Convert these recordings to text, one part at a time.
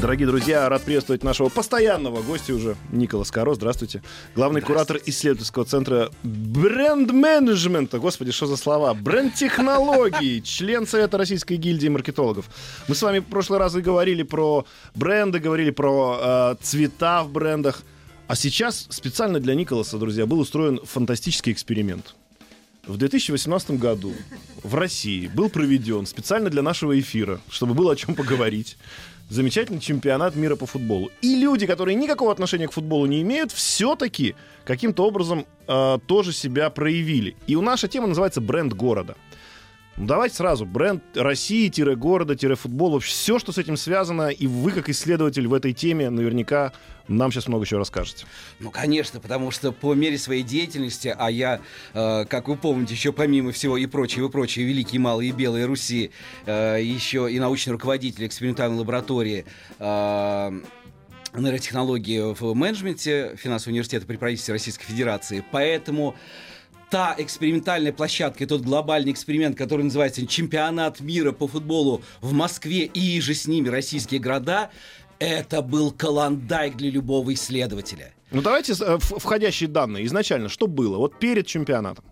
Дорогие друзья, рад приветствовать нашего постоянного гостя уже, Никола Скоро. Здравствуйте. Главный куратор исследовательского центра бренд-менеджмента. Господи, что за слова? Бренд-технологий. Член Совета Российской гильдии маркетологов. Мы с вами в прошлый раз и говорили про бренды, говорили про э, цвета в брендах. А сейчас специально для Николаса, друзья, был устроен фантастический эксперимент. В 2018 году в России был проведен специально для нашего эфира, чтобы было о чем поговорить, замечательный чемпионат мира по футболу. И люди, которые никакого отношения к футболу не имеют, все-таки каким-то образом э, тоже себя проявили. И у наша тема называется бренд города. Ну, давайте сразу. Бренд России-города-футбол. Вообще все, что с этим связано. И вы, как исследователь в этой теме, наверняка нам сейчас много чего расскажете. Ну, конечно, потому что по мере своей деятельности, а я, э, как вы помните, еще помимо всего и прочего, и прочего, Великие, Малые Белые Руси, э, еще и научный руководитель экспериментальной лаборатории э, нейротехнологии в менеджменте финансового университета при правительстве Российской Федерации. Поэтому та экспериментальная площадка и тот глобальный эксперимент, который называется чемпионат мира по футболу в Москве и же с ними российские города, это был каландайк для любого исследователя. Ну давайте э, входящие данные. Изначально что было? Вот перед чемпионатом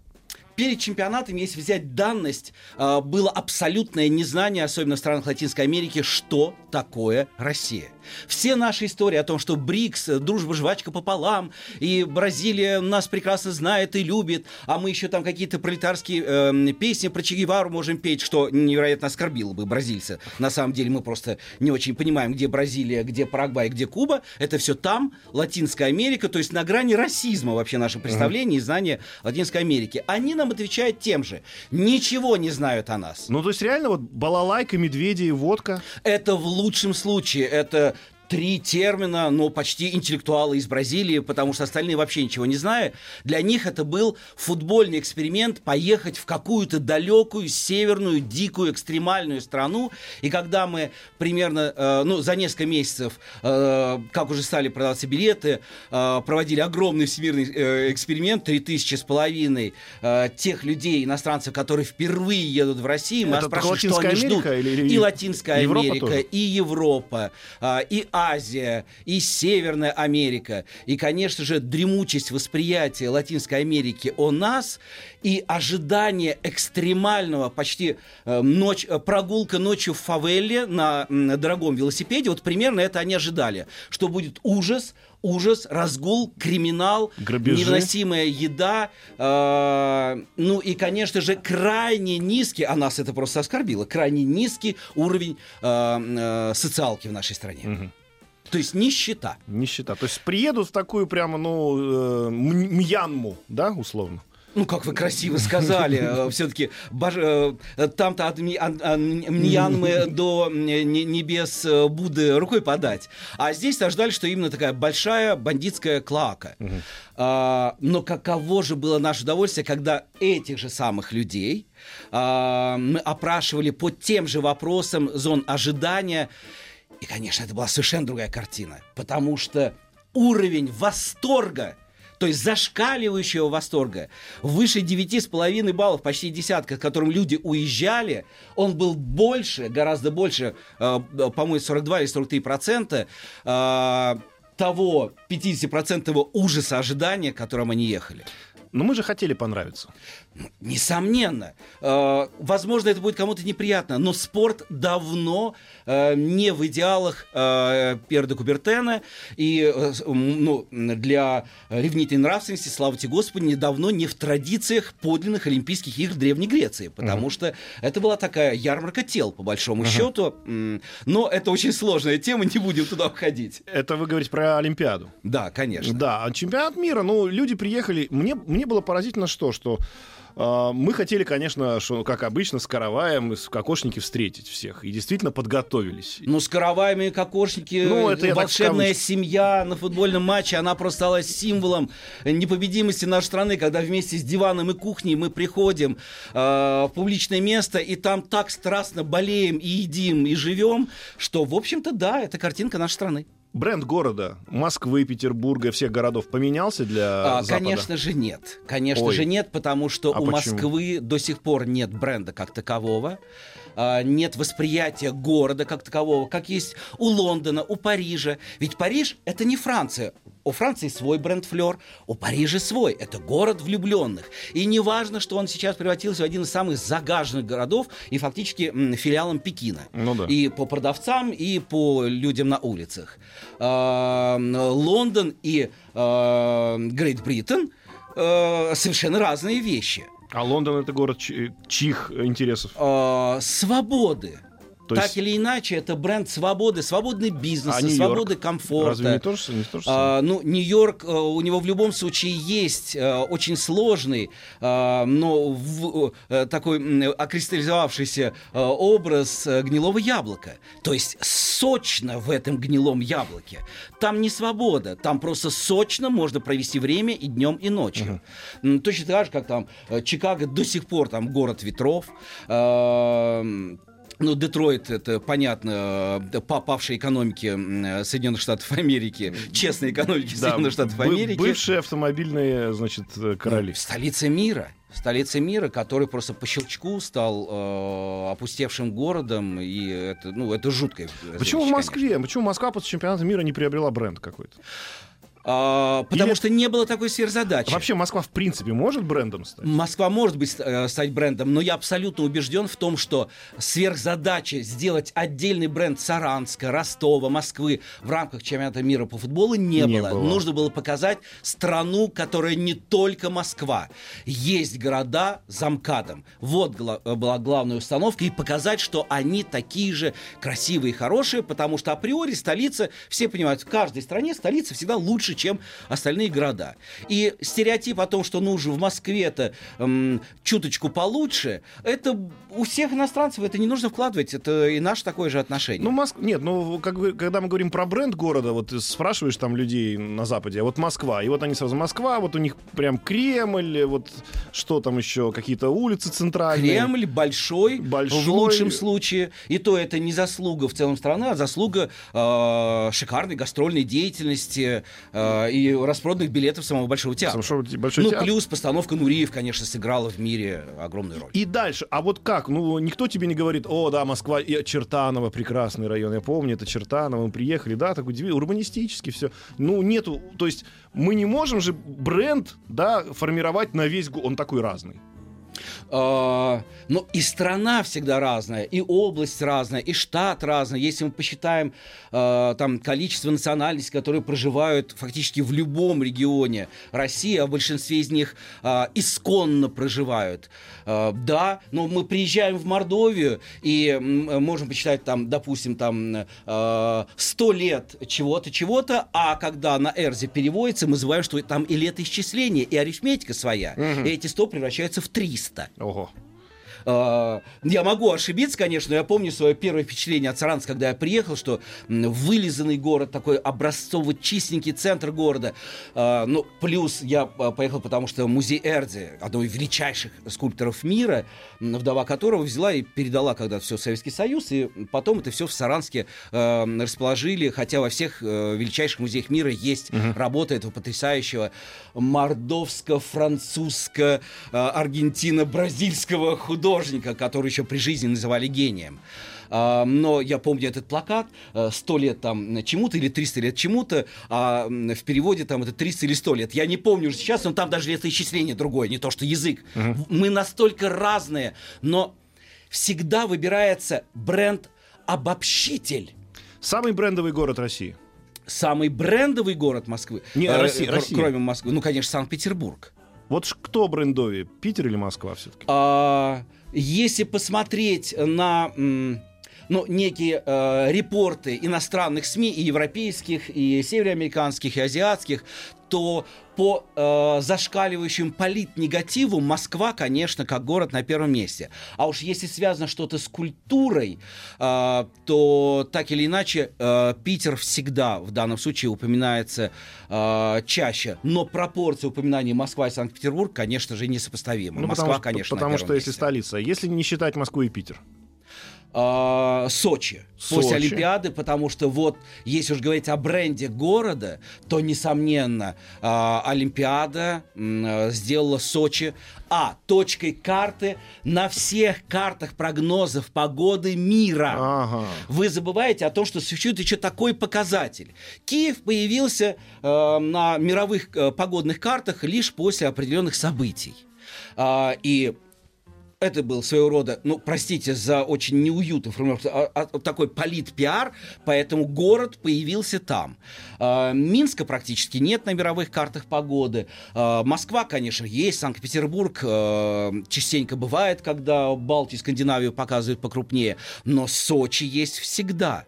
перед чемпионатом, если взять данность, э, было абсолютное незнание, особенно в странах Латинской Америки, что такое Россия. Все наши истории о том, что БРИКС, дружба жвачка пополам, и Бразилия нас прекрасно знает и любит, а мы еще там какие-то пролетарские э, песни про Че Гевару можем петь, что невероятно оскорбило бы бразильца. На самом деле мы просто не очень понимаем, где Бразилия, где Парагвай, где Куба. Это все там, Латинская Америка, то есть на грани расизма вообще наше представление uh-huh. и знание Латинской Америки. Они нам отвечают тем же. Ничего не знают о нас. Ну, то есть реально вот балалайка, медведи и водка? Это в лучшем случае. Это три термина, но почти интеллектуалы из Бразилии, потому что остальные вообще ничего не знают. Для них это был футбольный эксперимент поехать в какую-то далекую, северную, дикую, экстремальную страну. И когда мы примерно, э, ну, за несколько месяцев, э, как уже стали продаваться билеты, э, проводили огромный всемирный э, эксперимент, 3000 с половиной э, тех людей, иностранцев, которые впервые едут в Россию, мы спрашиваем, что они ждут. Или, или, и Латинская Европа Америка, тоже. и Европа, э, и Азия, и Северная Америка, и, конечно же, дремучесть восприятия Латинской Америки о нас и ожидание экстремального, почти э, ночь, э, прогулка ночью в фавеле на, на дорогом велосипеде, вот примерно это они ожидали, что будет ужас, ужас, разгул, криминал, Грабежи. невыносимая еда, э, ну и, конечно же, крайне низкий, а нас это просто оскорбило, крайне низкий уровень э, э, социалки в нашей стране. Угу. То есть нищета. Нищета. То есть приедут в такую прямо, ну, э, Мьянму, да, условно? Ну, как вы красиво сказали, э, все-таки э, там-то от Мьянмы до небес э, Будды рукой подать. А здесь ожидали, что именно такая большая бандитская клака. А, но каково же было наше удовольствие, когда этих же самых людей а, мы опрашивали по тем же вопросам зон ожидания, и, конечно, это была совершенно другая картина, потому что уровень восторга, то есть зашкаливающего восторга, выше 9,5 баллов, почти десятка, с которым люди уезжали, он был больше, гораздо больше, э, по-моему, 42 или 43 процента э, того 50% ужаса ожидания, которым они ехали. Но мы же хотели понравиться. Несомненно. Э, возможно, это будет кому-то неприятно, но спорт давно э, не в идеалах э, Пьера де Кубертена. И ну, для ревнительной нравственности, слава тебе Господи, недавно не в традициях подлинных Олимпийских игр Древней Греции. Потому uh-huh. что это была такая ярмарка тел, по большому uh-huh. счету. Но это очень сложная тема, не будем туда входить. Это вы говорите про Олимпиаду? Да, конечно. Да, а чемпионат мира, ну, люди приехали... Мне, мне было поразительно что, что мы хотели, конечно, что, как обычно, с караваем с кокошники встретить всех. И действительно подготовились. Ну, с караваями и кокошники, Ну, это волшебная семья на футбольном матче, она просто стала символом непобедимости нашей страны, когда вместе с диваном и кухней мы приходим э, в публичное место, и там так страстно болеем и едим, и живем, что, в общем-то, да, это картинка нашей страны. Бренд города Москвы, Петербурга, всех городов поменялся для А, Запада? конечно же нет. Конечно Ой. же нет, потому что А у почему? Москвы до сих пор нет бренда как такового. А, Нет восприятия города как такового, как есть у Лондона, у Парижа. Ведь Париж это не Франция. У Франции свой бренд флер, у Парижа свой. Это город влюбленных. И не важно, что он сейчас превратился в один из самых загаженных городов и фактически филиалом Пекина. Ну да. И по продавцам, и по людям на улицах. А, Лондон и Great Britain совершенно разные вещи. А Лондон это город чьих интересов? А, Свободы. То так есть- или иначе, это бренд свободы, свободный бизнес, А свободы комфорта. Разве не то же, не то же самое? А, ну, Нью-Йорк, э, у него в любом случае есть э, очень сложный, э, но в- такой окристаллизовавшийся образ гнилого яблока. То есть сочно в этом гнилом яблоке. Там не свобода, там просто сочно можно провести время и днем, и ночью. М, Точно так же, как там Чикаго до сих пор там город ветров. Ну, Детройт, это, понятно, э, попавшей экономики э, Соединенных Штатов Америки, честной экономики Да, Соединенных Штатов Америки. Бывшие автомобильные, значит, э, короли. Столица мира. Столица мира, который просто по щелчку стал э, опустевшим городом, и это, ну, это жуткое. Почему в Москве? Почему Москва после чемпионата мира не приобрела бренд какой-то? А, потому Или- что не было такой сверхзадачи. Вообще Москва в принципе может брендом стать? Москва может быть э, стать брендом, но я абсолютно убежден в том, что сверхзадача сделать отдельный бренд Саранска, Ростова, Москвы в рамках чемпионата мира по футболу не, Не было. было. Нужно было показать страну, которая не только Москва. Есть города за МКАДом. Вот гла- э, была главная установка. И показать, что они такие же красивые и хорошие, потому что априори столица, все понимают, в каждой стране столица всегда лучше, чем остальные города. И стереотип о том, что нужно в Москве-то м, чуточку получше, это у всех иностранцев это не нужно вкладывать. Это и наше такое же отношение. Ну, Моск... Нет, ну, как бы, когда мы говорим про бренд города, вот ты спрашиваешь там людей на Западе, а вот Москва, и вот они сразу Москва, вот у них прям Кремль, вот что там еще, какие-то улицы центральные. Кремль большой, Большой. в лучшем случае. И то это не заслуга в целом страны, а заслуга э, шикарной гастрольной деятельности э, и распроданных билетов самого Большого театра. Что большой ну, театр. плюс постановка Нуриев, конечно, сыграла в мире огромную роль. И дальше, а вот как? Ну, никто тебе не говорит, о, да, Москва, и Чертаново, прекрасный район, я помню, это Чертаново, мы приехали, да, так удивительно, урбанистически все. Ну, нету, то есть мы не можем же бренд, да, формировать на весь год, он такой разный. А, но и страна всегда разная, и область разная, и штат разный. Если мы посчитаем а, там количество национальностей, которые проживают фактически в любом регионе России, а в большинстве из них а, исконно проживают. Да, но мы приезжаем в Мордовию и можем посчитать там, допустим, там а, 100 лет чего-то, чего-то, а когда на Эрзе переводится, мы называем, что там и летоисчисление, и арифметика своя. И эти 100 превращаются в 300. 伝い。А, Я могу ошибиться, конечно, но я помню свое первое впечатление от Саранска, когда я приехал, что вылизанный город, такой образцово чистенький центр города. А, Ну, плюс я а, поехал, потому что музей Эрди, одного из величайших скульпторов мира, вдова которого взяла и передала когда все в Советский Союз, и потом это все в Саранске э, расположили, хотя во всех э, величайших музеях мира есть работа этого потрясающего мордовско-французско-аргентино-бразильского художника, который еще при жизни называли гением. А, но я помню этот плакат, э, 100 лет там чему-то или 300 лет чему-то, а в переводе там это 300 или 100 лет. Я не помню уже сейчас, но там даже летоисчисление другое, не то что язык. Мы настолько разные, но всегда выбирается бренд-обобщитель. Самый брендовый город России. Самый брендовый город Москвы. Не, Э, России, кр- России. Кроме Москвы. Ну, конечно, Санкт-Петербург. Вот кто брендовее, Питер или Москва все-таки? А, если посмотреть на... ну, некие э, репорты иностранных СМИ, и европейских, и североамериканских, и азиатских, то по э, зашкаливающим политнегативу Москва, конечно, как город на первом месте. А уж если связано что-то с культурой, э, то так или иначе э, Питер всегда в данном случае упоминается э, чаще. Но пропорция упоминаний Москва и Санкт-Петербург, конечно же, несопоставимы. Ну, Москва, потому, конечно, Потому что если месте. столица, если не считать Москву и Питер. А, Сочи, Сочи. после Олимпиады, потому что вот, если уж говорить о бренде города, то, несомненно, а, Олимпиада а, сделала Сочи а точкой карты на всех картах прогнозов погоды мира. Ага. Вы забываете о том, что существует еще такой показатель. Киев появился э, на мировых э, погодных картах лишь после определенных событий. И это был своего рода, ну, простите за очень неуютную формулировку, а- а- такой полит-пиар, поэтому город появился там. А, Минска практически нет на мировых картах погоды. А, Москва, конечно, есть, Санкт-Петербург э, частенько бывает, когда Балтию, Скандинавию показывают покрупнее, но Сочи есть всегда.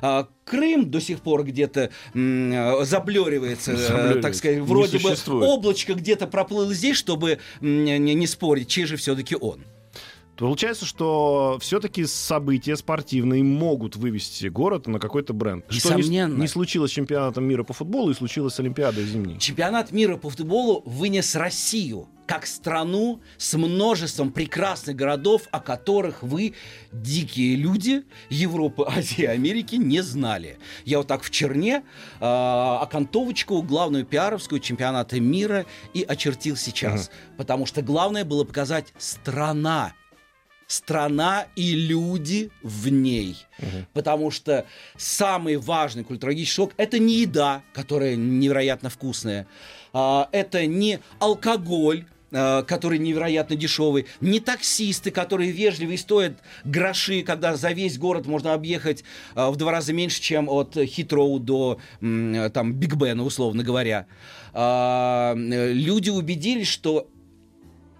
А, Крым до сих пор где-то м, э, заблеривается, э, Заблюривается. так сказать, вроде бы облачко где-то проплыло здесь, чтобы м, не, не спорить, чей же все-таки он. Получается, что все-таки события спортивные могут вывести город на какой-то бренд. Что не, Несомненно. не случилось с чемпионатом мира по футболу и случилось с Олимпиадой зимней. Чемпионат мира по футболу вынес Россию как страну с множеством прекрасных городов, о которых вы, дикие люди Европы, Азии Америки, не знали. Я вот так в черне э, окантовочку главную пиаровскую чемпионата мира и очертил сейчас. Потому что главное было показать страна. Страна и люди в ней. Потому что самый важный культурологический шок это не еда, которая невероятно вкусная. А, это не алкоголь, а, который невероятно дешевый, не таксисты, которые вежливые стоят гроши, когда за весь город можно объехать а, в два раза меньше, чем от Хитроу до там Биг Бена, условно говоря. Э, Люди убедились, что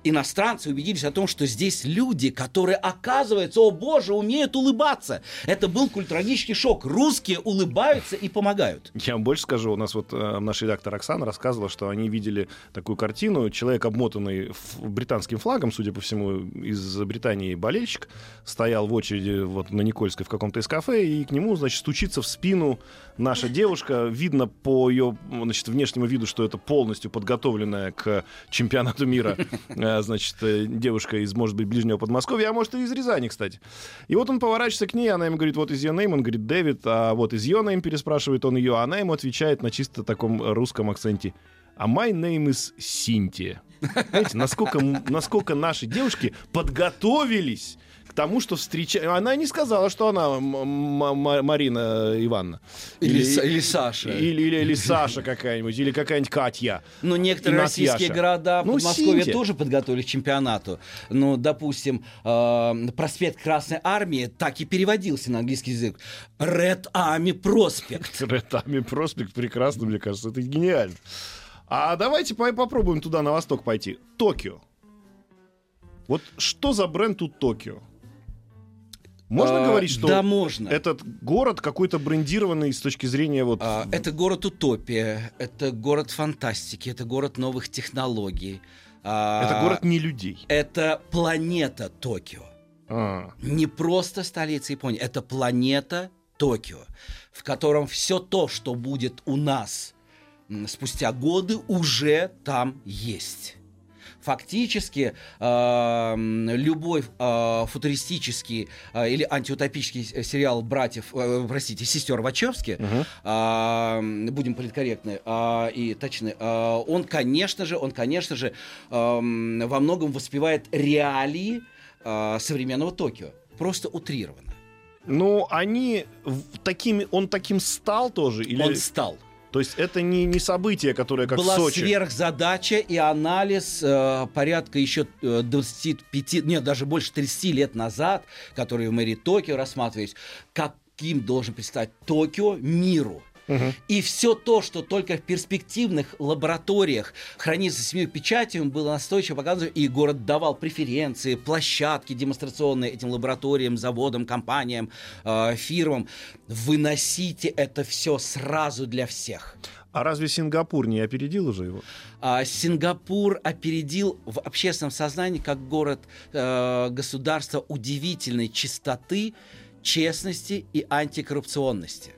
иностранцы убедились о том, что здесь люди, которые, оказывается, о боже, умеют улыбаться. Это был культурологический шок. Русские улыбаются и помогают. Я вам больше скажу, у нас вот э, наш редактор Оксана рассказывала, что они видели такую картину, человек, обмотанный британским флагом, судя по всему, из Британии болельщик, стоял в очереди вот на Никольской в каком-то из кафе, и к нему, значит, стучится в спину наша девушка. Видно по ее, значит, внешнему виду, что это полностью подготовленная к чемпионату мира, э, значит, э, девушка из, может быть, ближнего Подмосковья, а может, и из Рязани, кстати. И вот он поворачивается к ней, она ему говорит, вот из your name, он говорит, Дэвид, а вот из your name переспрашивает он ее, а она ему отвечает на чисто таком русском акценте. А my name is Синтия. Знаете, насколько, насколько наши девушки подготовились тому, что встречают... Она не сказала, что она Марина Ивановна. Или Са- или Саша. Или, или, или Саша какая-нибудь, или какая-нибудь Катя. Но некоторые И российские города Ну, Подмосковья Синтия. тоже подготовились к чемпионату. Ну, допустим, э, проспект Красной Армии так и переводился на английский язык. Red Army проспект. Ретами проспект прекрасно, мне кажется, это гениально. А давайте по- попробуем туда, на восток пойти. Токио. Вот что за бренд у Токио? Можно А, говорить, что Да, можно. этот город какой-то брендированный с точки зрения вот... А, Это город утопия, это город фантастики, это город новых технологий. А, это город не людей. Это планета Токио. А, Не просто столица Японии, это планета Токио, в котором все то, что будет у нас спустя годы, уже там есть. Фактически э, любой э, футуристический э, или антиутопический сериал братьев, э, простите, сестер Вачовски, а, м, будем политкорректны а, и точны, а, он, конечно же, он, конечно же, ам, во многом воспевает реалии а, современного Токио. Просто утрированно. Ну, они такими... Он таким стал тоже? Или... Он стал. То есть это не, не событие, которое как Была в Сочи. сверхзадача и анализ э, порядка еще э, 25, нет, даже больше 30 лет назад, которые в мэрии Токио рассматривались, каким должен предстать Токио миру. И все то, что только в перспективных лабораториях хранится с семью печатями, было настойчиво показано, и город давал преференции, площадки демонстрационные этим лабораториям, заводам, компаниям, э, фирмам. Выносите это все сразу для всех. А разве Сингапур не опередил уже его? А, Сингапур опередил в общественном сознании как город э, государства удивительной чистоты, честности и антикоррупционности.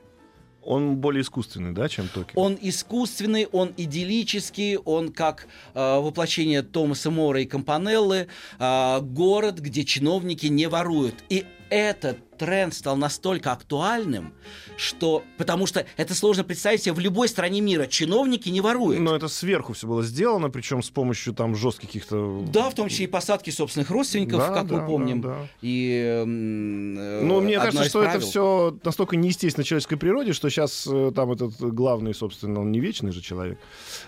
Он более искусственный, да, чем Токио? Он искусственный, он идиллический, он как э, воплощение Томаса Мора и Компанеллы, э, город, где чиновники не воруют. И этот тренд стал настолько актуальным, что... Потому что это сложно представить себе в любой стране мира. Чиновники не воруют. Но это сверху все было сделано, причем с помощью там жестких каких-то... Да, в том числе и посадки собственных родственников, Да, как да, мы помним. да, да. И, э, Ну, мне кажется, что это правил. все настолько неестественно человеческой природе, что сейчас там этот главный, собственно, он не вечный же человек.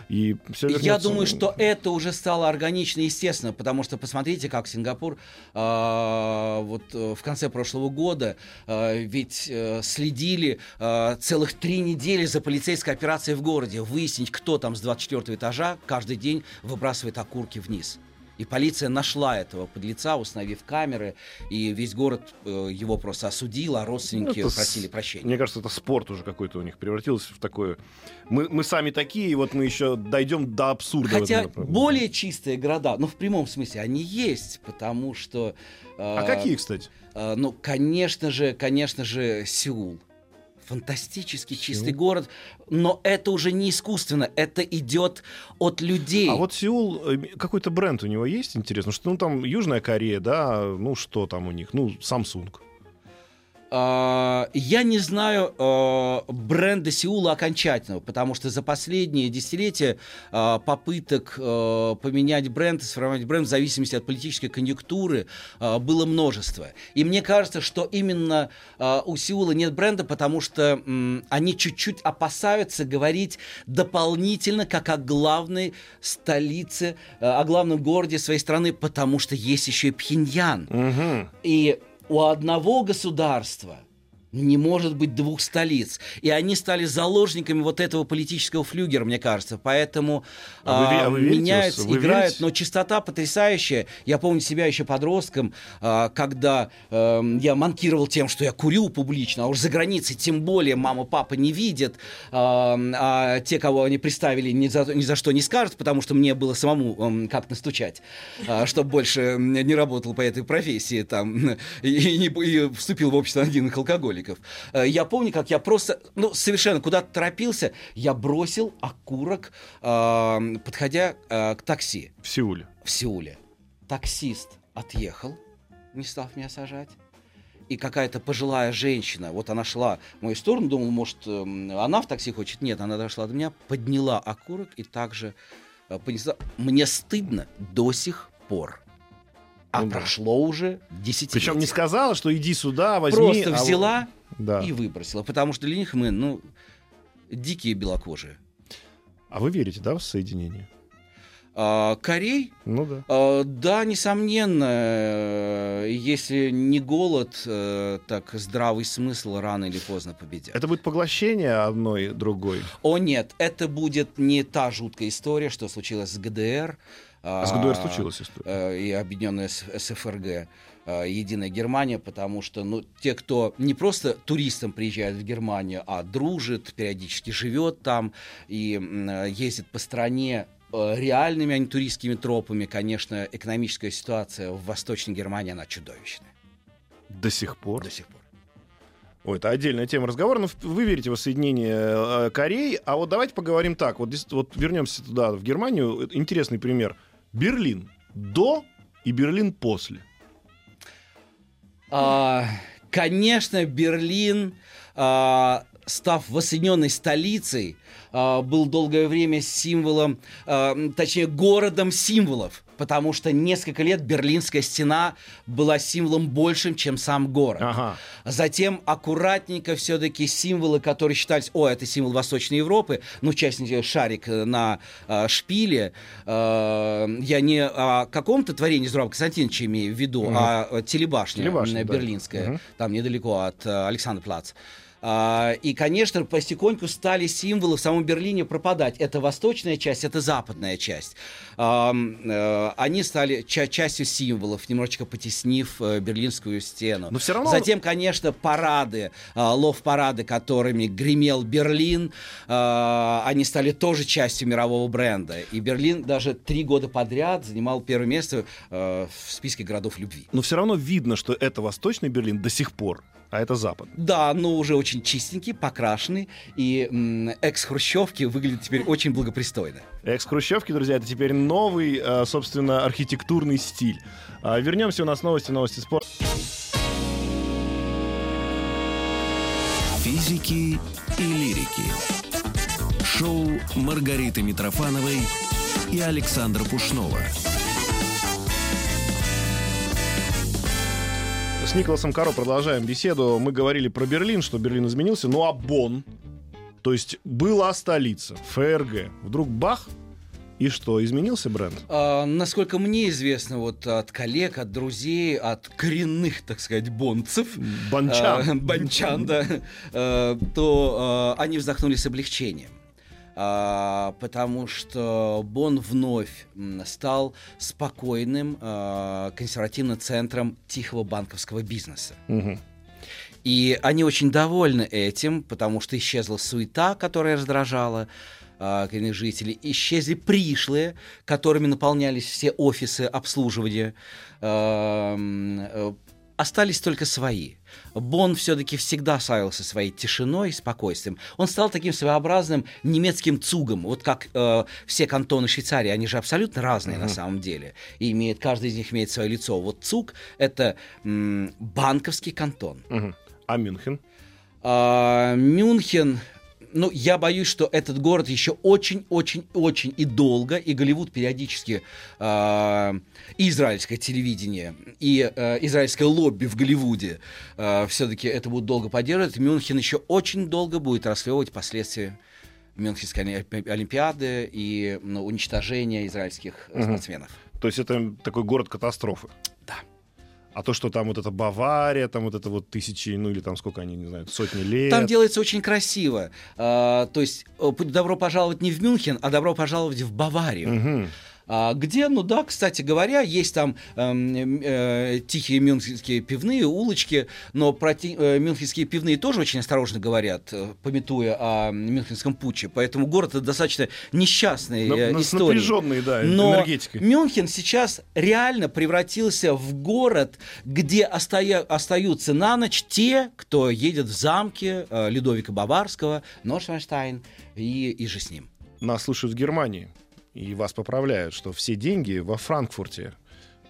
И все Я думаю, что это уже стало органично и естественно, потому что посмотрите, как Сингапур а, вот э, в конце прошлого года а, ведь э, следили а, целых три недели за полицейской операцией в городе, выяснить, кто там с 24 этажа каждый день выбрасывает окурки вниз. И полиция нашла этого подлеца, установив камеры, и весь город э, его просто осудил, а родственники Это с- просили прощения. Мне кажется, это спорт уже какой-то у них превратился в такое. Мы, мы сами такие, и вот мы еще дойдем до абсурда. Хотя более чистые города, ну в прямом смысле, они есть, потому что... А какие, кстати? Э, ну, конечно же, конечно же, Сеул. Фантастически чистый город, но это уже не искусственно, это идет от людей. А вот Сеул, э, какой-то бренд у него есть, интересно? Что, ну, там Южная Корея, да, ну, что там у них? Ну, Samsung. А, Я не знаю а, бренда Сеула окончательного, потому что за последние десятилетия а, попыток поменять бренд сформировать бренд в зависимости от политической конъюнктуры было множество. И мне кажется, что именно у Сеула нет бренда, потому что они чуть-чуть опасаются говорить дополнительно как о главной столице, о главном городе своей страны, потому что есть еще и Пхеньян. Угу. И у одного государства не может быть двух столиц. И они стали заложниками вот этого политического флюгера, мне кажется. Поэтому А вы ве- а вы верите меняются, вы играют. верите? Но чистота потрясающая. Я помню себя еще подростком, а, когда эм, я манкировал тем, что я курю публично, а уж за границей тем более мама, папа не видят, а, а те, кого они представили, ни за, ни за что не скажут, потому что мне было самому эм, как настучать, чтобы больше не работал по этой профессии там и, не- и вступил в общество аногенных алкоголиков. Э, Я помню, как я просто, ну, совершенно куда-то торопился, я бросил окурок, подходя э, к такси В Сеуле. в Сеуле. Таксист отъехал, не став меня сажать. И какая-то пожилая женщина, вот она шла в мою сторону, думал, может, эм, она в такси хочет. Нет, она дошла до меня, подняла окурок и также э, понесла. Мне стыдно до сих пор. А Ну да. прошло уже десятилетия. Причем не сказала, что иди сюда, возьми. Просто а взяла Да. и выбросила. Потому что для них мы, ну, дикие белокожие. А вы верите, да, в соединение? А, Корей Ну да. А, Да, несомненно, если не голод, э, так здравый смысл рано или поздно победят. Это будет поглощение одной другой. О нет, это будет не та жуткая история, что случилось с ГДР. А с ГДР случилась история. э, И объединенная СФРГ, э, Единая Германия, потому что ну, те, кто не просто туристом приезжает в Германию, а дружит, периодически живет там и э, ездит по стране, э, реальными, а не туристскими тропами, конечно, экономическая ситуация в Восточной Германии, она чудовищная До сих пор. до сих пор. Ой, это отдельная тема разговора. Но вы верите в воссоединение э, Кореи. А вот давайте поговорим так. Вот, вот вернемся туда, в Германию. Э, Интересный пример. Берлин до и Берлин после. А, конечно, Берлин, а, став воссоединенной столицей, а, был долгое время символом, а, точнее, городом символов, потому что несколько лет Берлинская стена была символом большим, чем сам город. Ага. Затем аккуратненько все-таки символы, которые считались, о, это символ Восточной Европы, ну, в частности, шарик э, на э, шпиле. Э, я не о каком-то творении Зураб Константиновича имею в виду, Мгм. а э, телебашня, Телебашня, э, да. берлинская, Мгм. там недалеко от э, Александра Плац. А, и, конечно, потихоньку стали символы в самом Берлине пропадать. Это восточная часть, это западная часть. А, они стали ча- частью символов, немножечко потеснив э, берлинскую стену. Но все равно... Затем, конечно, парады, а, лов-парады, которыми гремел Берлин, а, они стали тоже частью мирового бренда. И Берлин даже три года подряд занимал первое место а, в списке городов любви. Но все равно видно, что это восточный Берлин до сих пор а это Запад. Да, но уже очень чистенький, покрашенный, и м, экс-хрущевки выглядят теперь очень благопристойно. Экс-хрущевки, друзья, это теперь новый, а, собственно, архитектурный стиль. А, вернемся, у нас новости, новости спорта. Физики и лирики. Шоу Маргариты Митрофановой и Александра Пушнова. С Николасом Каро продолжаем беседу. Мы говорили про Берлин, что Берлин изменился. Ну а Бонн? То есть была столица, ФРГ. Вдруг бах, и что, изменился бренд? А, насколько мне известно, вот от коллег, от друзей, от коренных, так сказать, бонцев, Бончан. а, бончан, да, а, то а, они вздохнули с облегчением. А, потому что Бон вновь стал спокойным а, консервативным центром тихого банковского бизнеса. И они очень довольны этим, потому что исчезла суета, которая раздражала а, коренных жителей, исчезли пришлые, которыми наполнялись все офисы обслуживания, э, остались только свои. Бон все-таки всегда славился своей тишиной и спокойствием. Он стал таким своеобразным немецким цугом, вот как э, все кантоны Швейцарии, они же абсолютно разные на самом деле, и имеет, каждый из них имеет свое лицо. Вот цуг — это м, банковский кантон. Мгм. А Мюнхен? А, Мюнхен, ну, я боюсь, что этот город еще очень-очень-очень и долго, и Голливуд периодически, а, и израильское телевидение, и а, израильское лобби в Голливуде все-таки это будут долго поддерживать. Мюнхен еще очень долго будет расследовать последствия Мюнхенской Оли- Олимпиады и ну, уничтожения израильских спортсменов. То есть это такой город катастрофы. А то, что там вот это Бавария, там вот это вот тысячи, ну или там сколько они, не знаю, сотни лет. Там делается очень красиво. А, то есть э, добро пожаловать не в Мюнхен, а добро пожаловать в Баварию. Мгм. А, где, ну да, кстати говоря, есть там эм, э, тихие мюнхенские пивные улочки, но про ти- э, мюнхенские пивные тоже очень осторожно говорят, э, пометуя о мюнхенском путче. Поэтому город это достаточно несчастная На- э, на- история. напряженной, да, Но энергетикой. Мюнхен сейчас реально превратился в город, где остоя- остаются на ночь те, кто едет в замки э, Людовика Баварского, Норшвайнштайн и, и же с ним. Нас слушают в Германии, и вас поправляют, что все деньги во Франкфурте.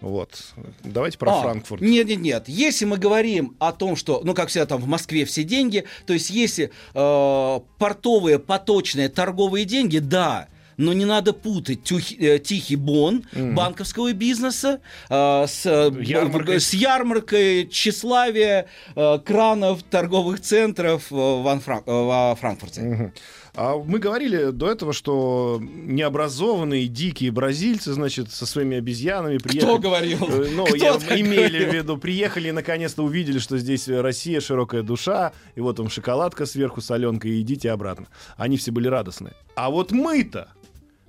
Вот. Давайте про А, Франкфурт. Нет, нет, нет. Если мы говорим о том, что, ну, как всегда, там в Москве все деньги, то есть если э, портовые, поточные, торговые деньги, да. Но не надо путать тюхи- э, тихий бон Мгм. банковского бизнеса э, с, э, б- Ярмаркой. с ярмаркой тщеславия э, кранов торговых центров э, во, Фран- э, во Франкфурте. Мгм. А мы говорили до этого, что необразованные дикие бразильцы, значит, со своими обезьянами приехали. говорил? Э, Ну, Кто я имели говорил? в виду, приехали и наконец-то увидели, что здесь Россия широкая душа, и вот вам шоколадка сверху соленка, и идите обратно. Они все были радостны. А вот мы-то,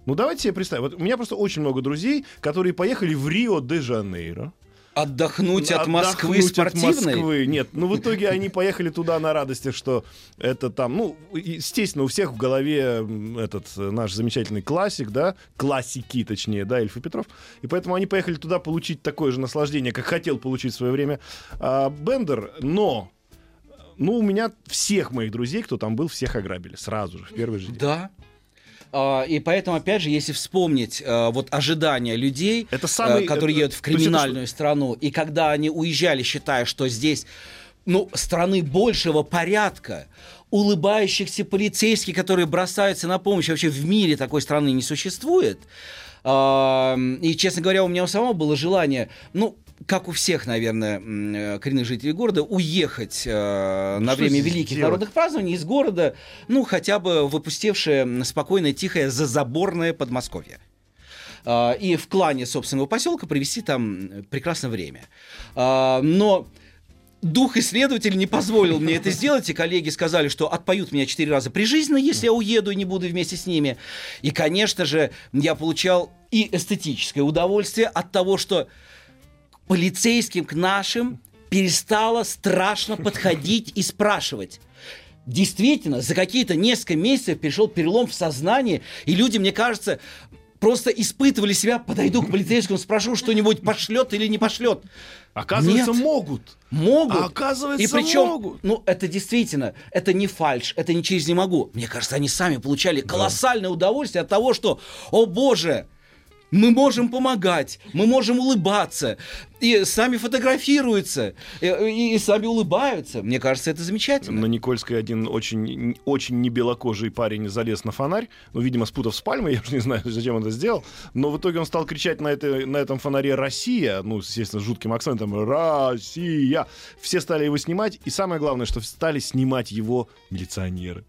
ну давайте себе представим, вот у меня просто очень много друзей, которые поехали в Рио-де-Жанейро. Отдохнуть от Москвы Отдохнуть от спортивной? Москвы. Нет, ну в итоге они поехали туда на радостях, что это там, ну, естественно, у всех в голове этот э, наш замечательный классик, да, классики, точнее, да, Эльф и Петров. И поэтому они поехали туда получить такое же наслаждение, как хотел получить в свое время а, Бендер, но ну, у меня всех моих друзей, кто там был, всех ограбили сразу же, в первый же день. Да. А, И поэтому, опять же, если вспомнить э, вот ожидания людей, Это самый, э, которые это- едут в то есть криминальную страну, и когда они уезжали, считая, что здесь ну, страны большего порядка, улыбающихся полицейских, которые бросаются на помощь, вообще в мире такой страны не существует. А, И, честно говоря, у меня у самого было желание, ну, как у всех, наверное, э, коренных жителей города, уехать э, на Что время великих делать? народных празднований из города, ну, хотя бы м, спокойное, тихое, зазаборное Подмосковье. А, И в клане собственного поселка провести там прекрасное время. А, Но дух исследователя не позволил мне это сделать, и коллеги сказали, что отпоют меня четыре раза прижизненно, если я уеду и не буду вместе с ними. И, конечно же, я получал и эстетическое удовольствие от того, что полицейским к нашим перестало страшно подходить и спрашивать. Действительно, за какие-то несколько месяцев перешел перелом в сознании, и люди, мне кажется, просто испытывали себя, подойду к полицейскому, спрошу что-нибудь, пошлет или не пошлет. Оказывается, Нет. могут. Могут. А оказывается, и причем, могут. ну, это действительно, это не фальш, это не через не могу. Мне кажется, они сами получали колоссальное удовольствие от того, что, о боже, мы можем помогать, мы можем улыбаться, и сами фотографируются, и, и- сами улыбаются. Мне кажется, это замечательно. На Никольской один очень, очень небелокожий парень залез на фонарь, ну, видимо, спутав с пальмой, я уже не знаю, зачем он это сделал, но в итоге он стал кричать на, этой, на этом фонаре «Россия», ну, естественно, с жутким акцентом «Россия». Все стали его снимать, и самое главное, что стали снимать его милиционеры.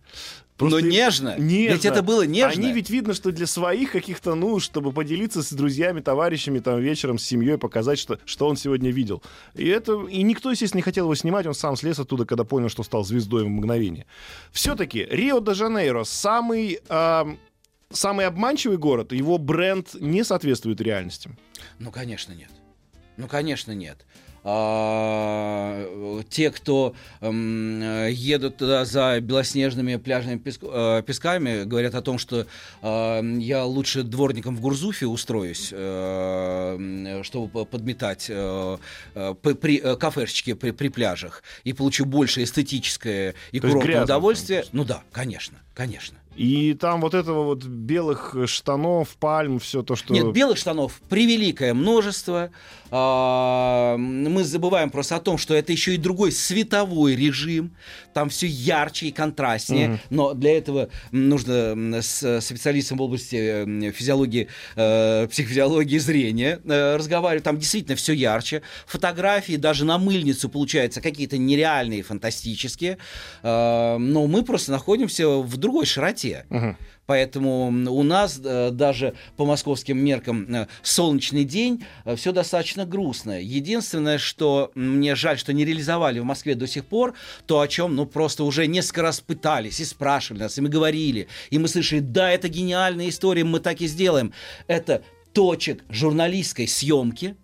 Но нежно. Ведь это было нежно. Они ведь видно, что для своих каких-то, ну, чтобы поделиться с друзьями, товарищами, там, вечером с семьей, показать, что, что он сегодня видел. И это... И никто, естественно, не хотел его снимать, он сам слез оттуда, когда понял, что стал звездой в мгновение. Все-таки Рио-де-Жанейро самый... ам, Самый обманчивый город, его бренд не соответствует реальности. Ну, конечно, нет. Ну, конечно, нет. А, те, кто м, э, едут туда за белоснежными пляжными э, песками, говорят о том, что э, я лучше дворником в Гурзуфе устроюсь, э, чтобы по- подметать при, кафешечки при, при пляжах и получу больше эстетическое и То курортное удовольствие. Ну да, конечно, конечно. И там вот этого вот белых штанов, пальм, все то, что... Нет, белых штанов превеликое множество. А, Мы забываем просто о том, что это еще и другой световой режим. Там все ярче и контрастнее. Мгм. Но для этого нужно с специалистом в области э, физиологии, э, психофизиологии зрения э, разговаривать. Там действительно все ярче. Фотографии даже на мыльницу получаются какие-то нереальные, фантастические. А, Но мы просто находимся в другой широте. Мгм. Поэтому у нас э, даже по московским меркам э, солнечный день все достаточно грустно. Единственное, что мне жаль, что не реализовали в Москве до сих пор, то, о чем ну, просто уже несколько раз пытались и спрашивали нас, и мы говорили, и мы слышали, да, это гениальная история, мы так и сделаем. Это точек журналистской съемки,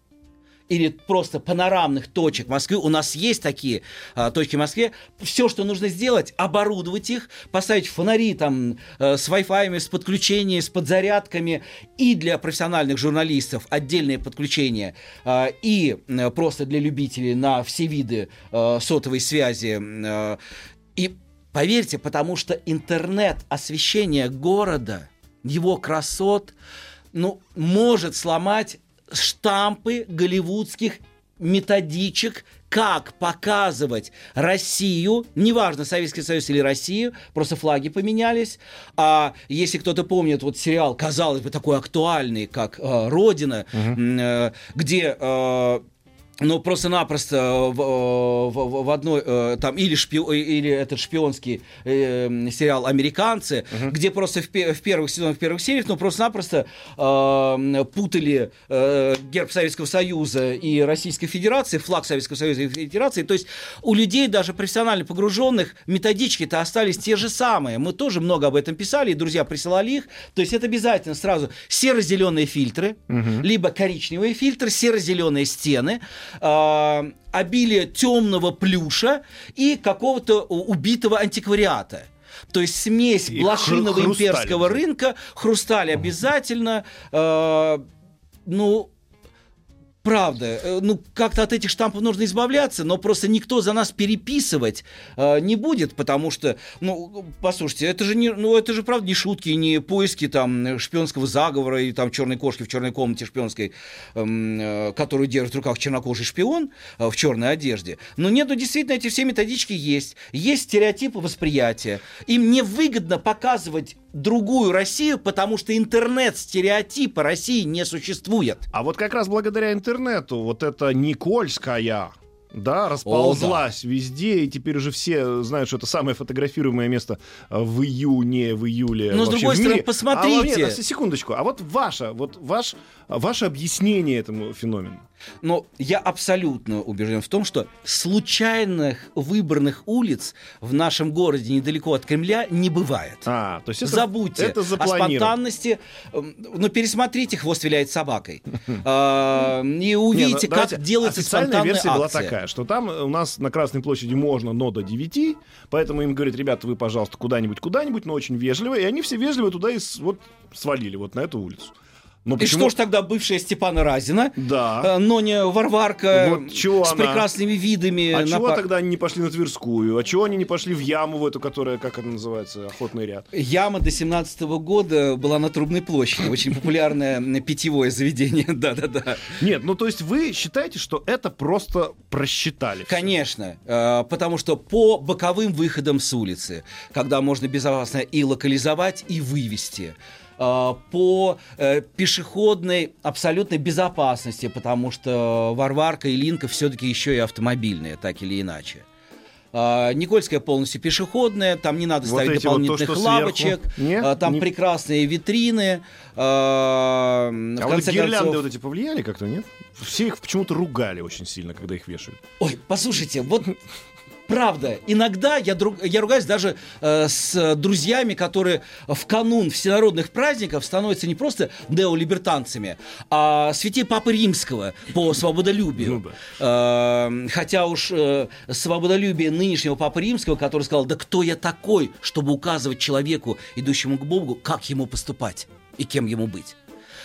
или просто панорамных точек Москвы. У нас есть такие а, точки в Москве. Все, что нужно сделать, оборудовать их, поставить фонари там э, с Wi-Fi, с подключением, с подзарядками. И для профессиональных журналистов отдельные подключения. а, и э, просто для любителей на все виды э, сотовой связи. э, и поверьте, потому что интернет, освещение города, его красот, ну, может сломать штампы голливудских методичек, как показывать Россию, неважно, Советский Союз или Россию, просто флаги поменялись. А если кто-то помнит вот сериал, казалось бы, такой актуальный, как э, «Родина», м, э, где... э, ну, просто-напросто в, э, в- в одной, э, там, или, шпио, или этот шпионский э, сериал «Американцы», где просто в, в первых сезонах, в первых сериях, ну, просто-напросто э, путали э, герб Советского Союза и Российской Федерации, флаг Советского Союза и Федерации. То есть у людей, даже профессионально погруженных, методички-то остались те же самые. Мы тоже много об этом писали, и друзья присылали их. То есть это обязательно сразу серо-зеленые фильтры, либо коричневые фильтры, серо-зеленые стены, а, обилие темного плюша и какого-то убитого антиквариата. То есть смесь И блошиного хру- имперского рынка, хрусталь обязательно. а, ну, правда, э, ну как-то от этих штампов нужно избавляться, но просто никто за нас переписывать э, не будет, потому что, ну, послушайте, это же не, ну это же правда не шутки, не поиски там шпионского заговора и там черной кошки в черной комнате шпионской, эм, э, которую держит в руках чернокожий шпион э, в черной одежде. Но нет, ну действительно эти все методички есть, есть стереотипы восприятия. Им невыгодно показывать другую Россию, потому что интернет стереотипа России не существует. А вот как раз благодаря интернету вот эта Никольская, да, расползлась везде, и теперь уже все знают, что это самое фотографируемое место в июне, в июле. Но, с другой стороны, посмотрите. А, нет, а, секундочку, а вот ваше, вот ваш, ваше объяснение этому феномену. Но я абсолютно убежден в том, что случайных выбранных улиц в нашем городе недалеко от Кремля не бывает. А, то есть это, Забудьте это о спонтанности. Эм, Ну, пересмотрите «Хвост виляет собакой». А, И Не, увидите, ну, как делается спонтанная версия была акция. Что там у нас на Красной площади можно, но до 9, поэтому им говорят, ребята, вы, пожалуйста, куда-нибудь, куда-нибудь, но очень вежливо, и они все вежливо туда и вот свалили, вот на эту улицу. Но И что ж тогда бывшая Степана Разина, Да. э, но не Варварка Вот чего с она? прекрасными видами. А на чего пар- тогда они не пошли на Тверскую? А чего они не пошли в яму в эту, которая, как это называется, охотный ряд? Яма до 17 года была на Трубной площади. Очень популярное питьевое заведение. Да-да-да. Нет, ну то есть вы считаете, что это просто просчитали? Конечно, э, потому что по боковым выходам с улицы, когда можно безопасно и локализовать, и вывести, э, по э, пешеходной абсолютной безопасности, потому что Варварка и Линка все-таки еще и автомобильные, так или иначе. А, Никольская полностью пешеходная, там не надо Вот ставить эти вот то, дополнительных лавочек, Не? а, там Не- прекрасные витрины. а, в А вот гирлянды концов- вот эти повлияли как-то, нет? Все их почему-то ругали очень сильно, когда их вешают. Ой, послушайте, вот правда, иногда я, друг- я ругаюсь даже э, с друзьями, которые в канун всенародных праздников становятся не просто неолибертанцами, а святей Папы Римского по свободолюбию. Ну Э, хотя уж э, свободолюбие нынешнего Папы Римского, который сказал, да кто я такой, чтобы указывать человеку, идущему к Богу, как ему поступать и кем ему быть.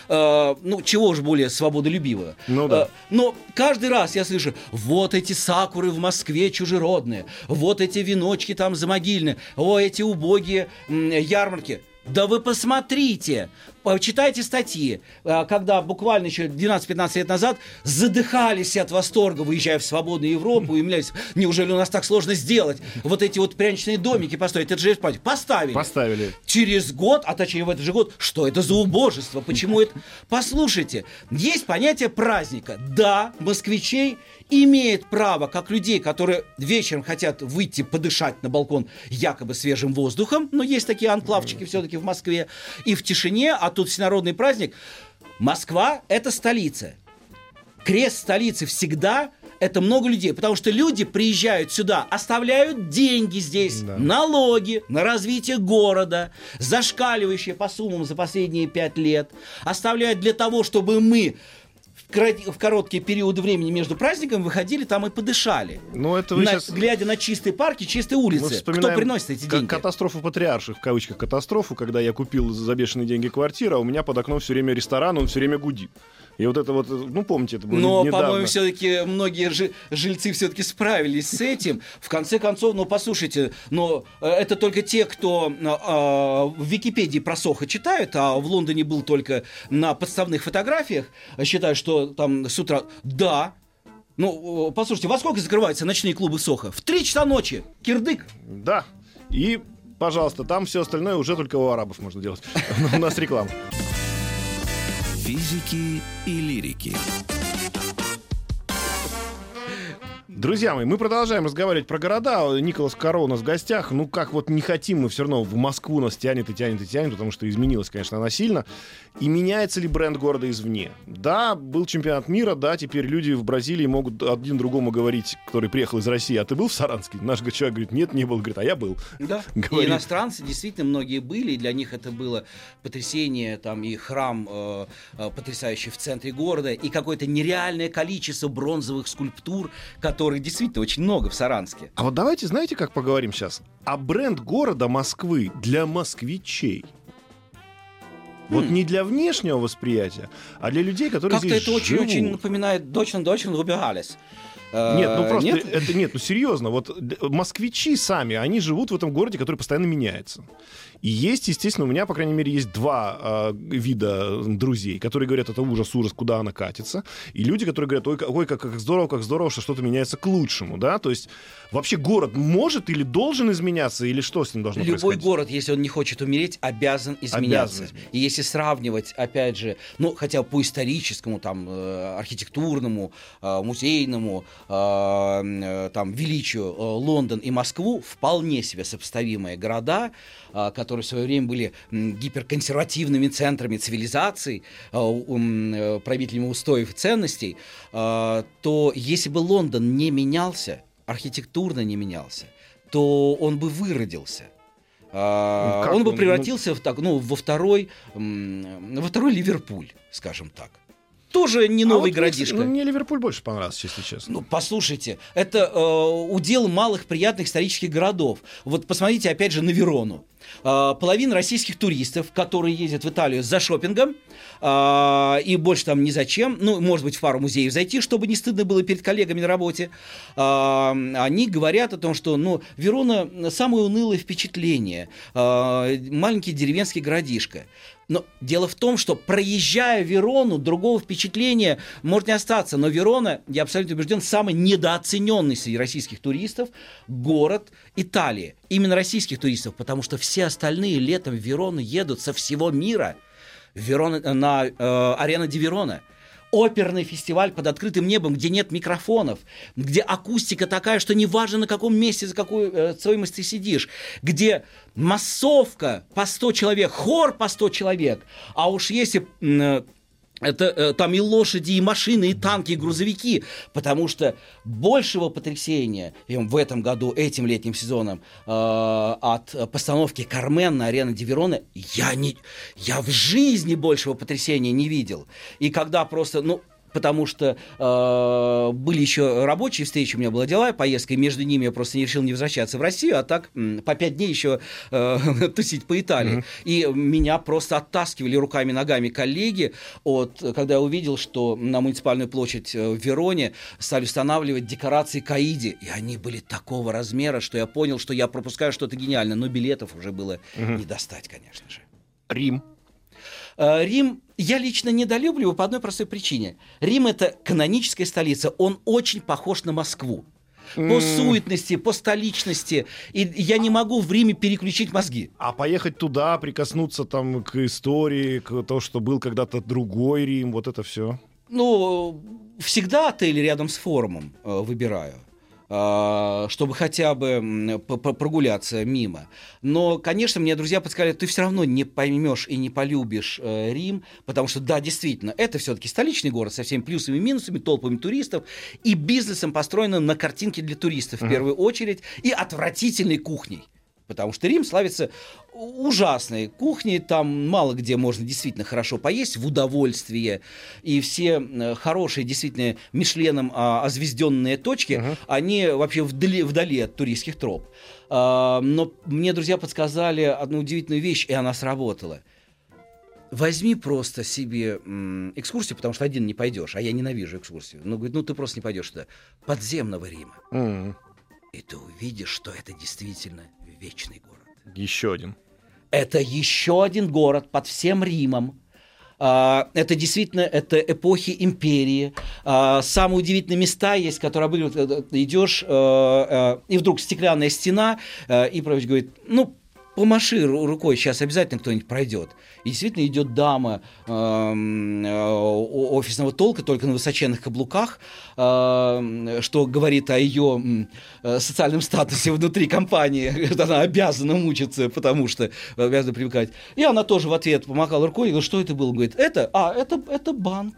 Э, ну, чего уж более свободолюбивого. Ну да. Э, но каждый раз я слышу, вот эти сакуры в Москве чужеродные, вот эти веночки там замогильные, о, эти убогие м, ярмарки. Да вы посмотрите, почитайте статьи, э, когда буквально еще 12-15 лет назад задыхались от восторга, выезжая в свободную Европу, и умилялись, неужели у нас так сложно сделать? Вот эти вот пряничные домики построить, это же. Поставили. Поставили. Через год, а точнее в этот же год, что это за убожество? Почему это? Послушайте, есть понятие праздника. Да, москвичей имеет право, как людей, которые вечером хотят выйти подышать на балкон якобы свежим воздухом, но есть такие анклавчики все-таки в Москве, и в тишине, а тут всенародный праздник. Москва – это столица. Крест столицы всегда это много людей, потому что люди приезжают сюда, оставляют деньги здесь, Да. налоги на развитие города, зашкаливающие по суммам за последние пять лет, оставляют для того, чтобы мы в короткие периоды времени между праздниками выходили там и подышали. Ну, это вы На- сейчас... Глядя на чистые парки, чистые улицы. Кто приносит эти деньги? Катастрофу патриарших, в кавычках катастрофу, когда я купил за бешеные деньги квартиру, а у меня под окном все время ресторан, он все время гудит. И вот это вот, ну, помните, это было Но, недавно. по-моему, все-таки многие жи- жильцы все-таки справились с этим. В конце концов, ну, послушайте, но э, это только те, кто э, а, в Википедии про Сохо читают, а в Лондоне был только на подставных фотографиях, э, считают, что там с утра... Да, ну, э, послушайте, во сколько закрываются ночные клубы Соха? В 3 часа ночи. Кирдык. Да. И, пожалуйста, там все остальное уже только у арабов можно делать. У нас реклама. Физики и лирики. Друзья мои, мы продолжаем разговаривать про города. Николас Каро у нас в гостях. Ну, как вот не хотим мы все равно в Москву нас тянет и тянет и тянет, потому что изменилась, конечно, она сильно. И меняется ли бренд города извне? Да, был чемпионат мира, да, теперь люди в Бразилии могут один другому говорить, который приехал из России, а ты был в Саранске? Наш человек говорит, нет, не был. Говорит, а я был. Да. И Говорит. иностранцы действительно многие были, и для них это было потрясение, там и храм э, э, потрясающий в центре города, и какое-то нереальное количество бронзовых скульптур, которых действительно очень много в Саранске. А вот давайте, знаете, как поговорим сейчас? А бренд города Москвы для москвичей. Вот не для внешнего восприятия, а для людей, которые Как-то здесь это очень-очень напоминает Deutschland, Deutschland, Рубигалес. Нет, ну просто Нет? это нет, ну серьезно, вот москвичи сами, они живут в этом городе, который постоянно меняется. И есть, естественно, у меня, по крайней мере, есть два а, вида друзей, которые говорят, это ужас, ужас, куда она катится. И люди, которые говорят, ой, ой, как, как здорово, как здорово, что что-то меняется к лучшему, да? То есть вообще город может или должен изменяться, или что с ним должно Любой происходить? город, если он не хочет умереть, обязан изменяться. Обязан. И если сравнивать, опять же, ну, хотя по историческому, там, э, архитектурному, э, музейному э, там величию э, Лондон и Москву, вполне себе сопоставимые города, э, которые в свое время были гиперконсервативными центрами цивилизации, м, э, правителями устоев и ценностей, э, то если бы Лондон не менялся, архитектурно не менялся, то он бы выродился. А, Ну, он бы он? превратился в так, ну, во второй, во второй Ливерпуль, скажем так. Тоже не А новый вот, городишко. Ну, мне Ливерпуль больше понравился, если честно. Ну, послушайте, это э, удел малых приятных исторических городов. Вот посмотрите, опять же, на Верону. Э, половина российских туристов, которые ездят в Италию за шопингом, э, и больше там ни зачем, ну, может быть, в пару музеев зайти, чтобы не стыдно было перед коллегами на работе, э, они говорят о том, что, ну, Верона самое унылое впечатление, маленький деревенский городишко. Но дело в том, что проезжая Верону, другого впечатления может не остаться. Но Верона, я абсолютно убежден, самый недооцененный среди российских туристов город Италии. Именно российских туристов, потому что все остальные летом в Верону едут со всего мира. Верона, на э, арена Ди Верона. Оперный фестиваль под открытым небом, где нет микрофонов, где акустика такая, что не важно на каком месте, за какую э, стоимость ты сидишь, где массовка по 100 человек, хор по 100 человек, а уж если э, это э, там и лошади, и машины, и танки, и грузовики, потому что большего потрясения в этом году, этим летним сезоном, э, от постановки Кармен на арене Диверона я, не, я в жизни большего потрясения не видел. И когда просто, ну, потому что э, были еще рабочие встречи, у меня была дела, поездка, и между ними я просто не решил не возвращаться в Россию, а так по пять дней еще э, тусить по Италии. И меня просто оттаскивали руками и ногами коллеги, от, когда я увидел, что на муниципальную площадь э, в Вероне стали устанавливать декорации Каиди, и они были такого размера, что я понял, что я пропускаю что-то гениальное, но билетов уже было не достать, конечно же. Рим. Э, Рим я лично недолюбливаю по одной простой причине. Рим это каноническая столица, он очень похож на Москву. По суетности, по столичности. И я не могу в Риме переключить мозги. А поехать туда, прикоснуться там к истории, к тому, что был когда-то другой Рим, вот это все. Ну, всегда отель рядом с форумом э, выбираю. А, чтобы хотя бы прогуляться мимо. Но, конечно, мне друзья подсказали, ты все равно не поймешь и не полюбишь э, Рим, потому что, да, действительно, это все-таки столичный город со всеми плюсами и минусами, толпами туристов и бизнесом построенным на картинке для туристов в первую очередь и отвратительной кухней. Потому что Рим славится ужасной кухней, там мало где можно действительно хорошо поесть в удовольствие. И все э, хорошие, действительно, Мишленом а, озвезденные точки, они вообще вдали, вдали от туристских троп. А, но мне друзья подсказали одну удивительную вещь, и она сработала. Возьми просто себе м, экскурсию, потому что один не пойдешь, а я ненавижу экскурсию. Ну, говорит, ну ты просто не пойдешь туда. Подземного Рима. М, И ты увидишь, что это действительно вечный город. Еще один. Это еще один город под всем Римом. А, Это действительно это эпохи империи. А, Самые удивительные места есть, которые были. э, э, Идешь, э, и вдруг стеклянная стена, и правитель говорит, ну, помаши ру- рукой, сейчас обязательно кто-нибудь пройдет. И действительно идет дама эм, э, офисного толка, только на высоченных каблуках, эм, что говорит о ее э, социальном статусе внутри компании. что Она обязана мучиться, потому что обязана привыкать. И она тоже в ответ помахала рукой и говорит, что это было? Говорит, это, а, это, это банк.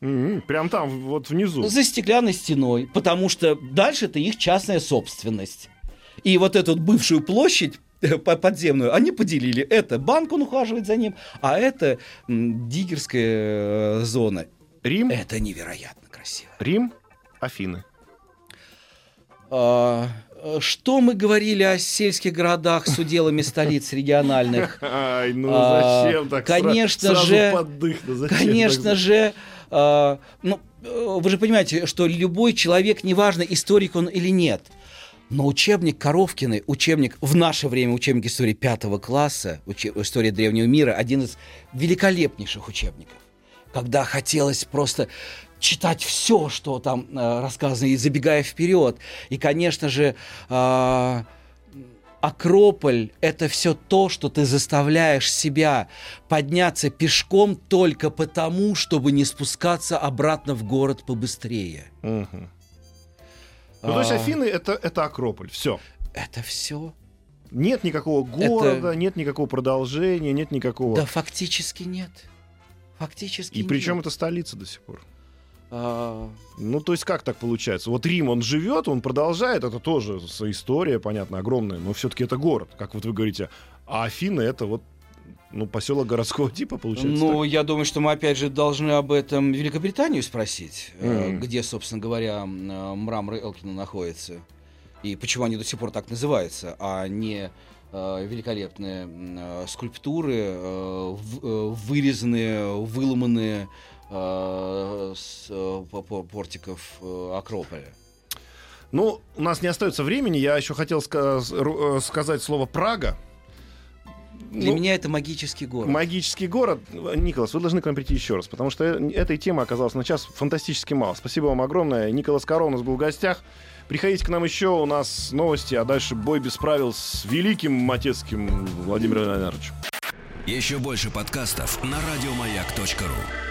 М, Прям там, вот внизу. За стеклянной стеной, потому что дальше это их частная собственность. И вот эту бывшую площадь э, подземную они поделили. Это банк, он ухаживает за ним, а это м, диггерская э, зона. Рим, Это невероятно красиво. Рим, Афины. А, э, что мы говорили о сельских городах с уделами столиц региональных? Ай, ну А, зачем так конечно же, Конечно же, э, ну, э, вы же понимаете, что любой человек, неважно, историк он или нет, но учебник Коровкины, учебник в наше время, учебник истории пятого класса, уче- история древнего мира, один из великолепнейших учебников. Когда хотелось просто читать все, что там э, рассказано, и забегая вперед. И, конечно же, э, Акрополь — это все то, что ты заставляешь себя подняться пешком только потому, чтобы не спускаться обратно в город побыстрее. Мгм. Ну, то есть А, Афины это, это Акрополь. Все. Это все. Нет никакого города, нет никакого продолжения, нет никакого. Да, фактически нет. Фактически И причем нет. это столица до сих пор. А, Ну, то есть как так получается? Вот Рим, он живет, он продолжает, это тоже история, понятно, огромная, но все-таки это город, как вот вы говорите. А Афины это вот ну, поселок городского типа, получается. Ну, я думаю, что мы опять же должны об этом Великобританию спросить, Мгм. где, собственно говоря, э, мраморы Элкина находятся. И почему они до сих пор так называются, а не э, великолепные э, скульптуры, э, в- э, вырезанные, выломанные э, с э, по- по- портиков э, Акрополя. так. Ну, у нас не остается времени, я еще хотел ска- э, сказать слово Прага. Для Ну, меня это магический город. Магический город. Николас, вы должны к нам прийти еще раз, потому что э- этой темы оказалось на час фантастически мало. Спасибо вам огромное. Николас Коро у нас был в гостях. Приходите к нам еще, у нас новости, а дальше бой без правил с великим матецким Владимиром Леонидовичем. Еще больше подкастов на радиомаяк.ру.